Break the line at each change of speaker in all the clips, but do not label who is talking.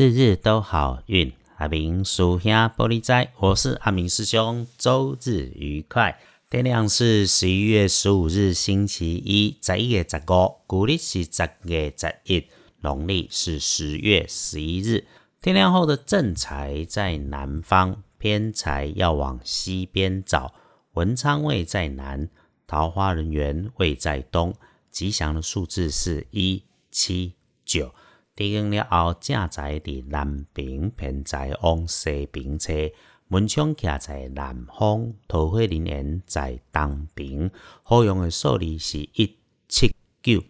日日都好运，阿明属下玻璃斋，我是阿明师兄，周日愉快。天亮是十一月十五日星期一，十一月十五，古历是十月十一，农历是十月十一日。天亮后的正财在南方，偏财要往西边找。文昌位在南，桃花人缘位在东。吉祥的数字是一七九。地光了后，正在伫南平，偏在往西平车，门窗徛在南方，桃花林园在东平。好用的数字是一七九。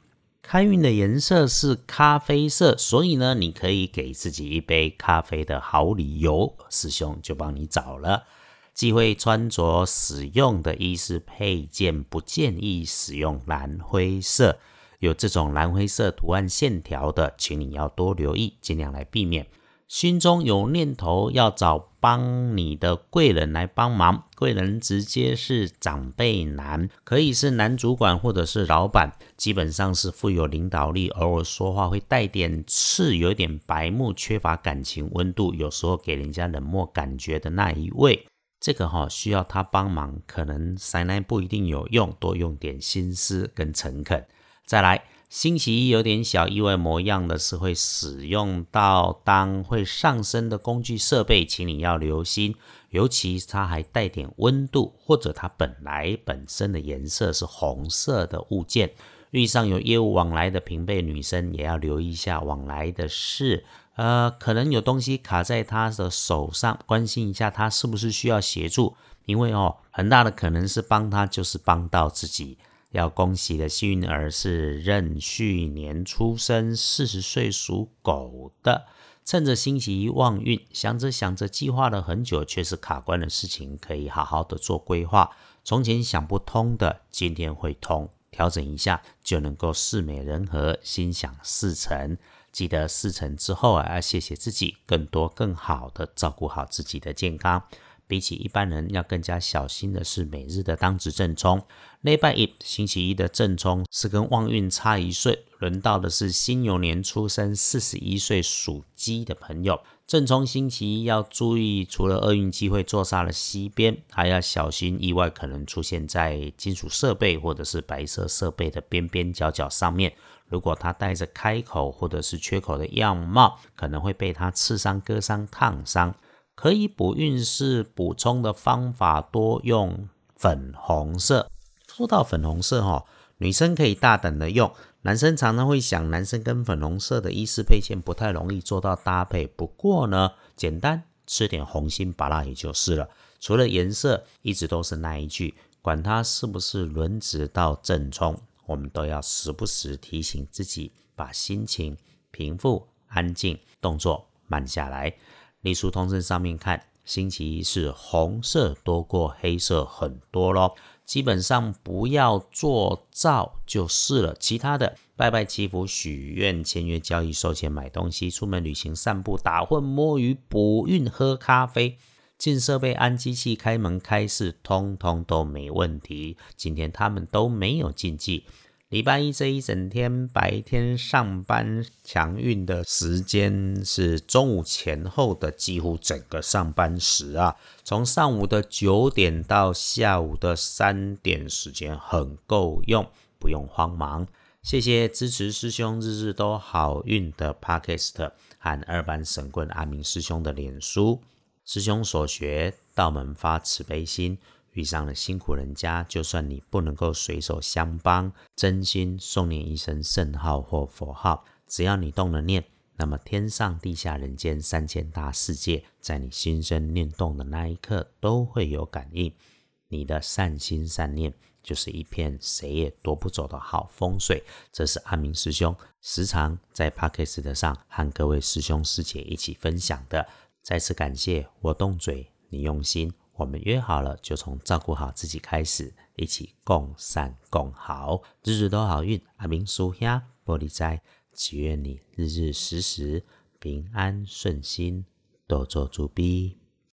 开运的颜色是咖啡色，所以呢，你可以给自己一杯咖啡的好理由。师兄就帮你找了。忌讳穿着使用的衣饰配件，不建议使用蓝灰色。有这种蓝灰色图案线条的，请你要多留意，尽量来避免。心中有念头要找帮你的贵人来帮忙，贵人直接是长辈男，可以是男主管或者是老板，基本上是富有领导力，偶尔说话会带点刺，有点白目，缺乏感情温度，有时候给人家冷漠感觉的那一位。这个哈需要他帮忙，可能塞奶不一定有用，多用点心思跟诚恳。再来，星期一有点小意外模样的是会使用到当会上升的工具设备，请你要留心，尤其它还带点温度，或者它本来本身的颜色是红色的物件，遇上有业务往来的平辈女生，也要留意一下往来的事，呃，可能有东西卡在她的手上，关心一下她是不是需要协助，因为哦，很大的可能是帮她就是帮到自己。要恭喜的幸运儿是壬戌年出生，四十岁属狗的。趁着星期一旺运，想着想着，计划了很久却是卡关的事情，可以好好的做规划。从前想不通的，今天会通，调整一下就能够事美人和，心想事成。记得事成之后啊，要谢谢自己，更多更好的照顾好自己的健康。比起一般人要更加小心的是，每日的当值正冲。礼拜一星期一的正冲是跟旺运差一岁，轮到的是辛牛年出生四十一岁属鸡的朋友。正冲星期一要注意，除了厄运机会坐煞了西边，还要小心意外可能出现在金属设备或者是白色设备的边边角角上面。如果它带着开口或者是缺口的样貌，可能会被它刺伤、割伤、烫伤。可以补运势补充的方法，多用粉红色。说到粉红色哈，女生可以大胆的用，男生常常会想，男生跟粉红色的衣饰配件不太容易做到搭配。不过呢，简单吃点红心巴拉也就是了。除了颜色，一直都是那一句，管它是不是轮值到正冲，我们都要时不时提醒自己，把心情平复、安静，动作慢下来。历书通身上面看，星期一是红色多过黑色很多咯，基本上不要做造就是了。其他的拜拜祈福、许愿、签约交易、收钱买东西、出门旅行、散步、打混、摸鱼、补运、喝咖啡、进设备、安机器、开门开市，通通都没问题。今天他们都没有禁忌。礼拜一这一整天，白天上班强运的时间是中午前后的几乎整个上班时啊，从上午的九点到下午的三点，时间很够用，不用慌忙。谢谢支持师兄日日都好运的 Podcast 和二班神棍阿明师兄的脸书，师兄所学道门发慈悲心。遇上了辛苦人家，就算你不能够随手相帮，真心送念一声圣号或佛号，只要你动了念，那么天上地下人间三千大世界，在你心生念动的那一刻，都会有感应。你的善心善念，就是一片谁也夺不走的好风水。这是阿明师兄时常在 p o d c a 上和各位师兄师姐一起分享的。再次感谢我动嘴，你用心。我们约好了，就从照顾好自己开始，一起共善共好，日日都好运。阿明叔兄玻璃斋，祈愿你日日时时平安顺心，多做主逼。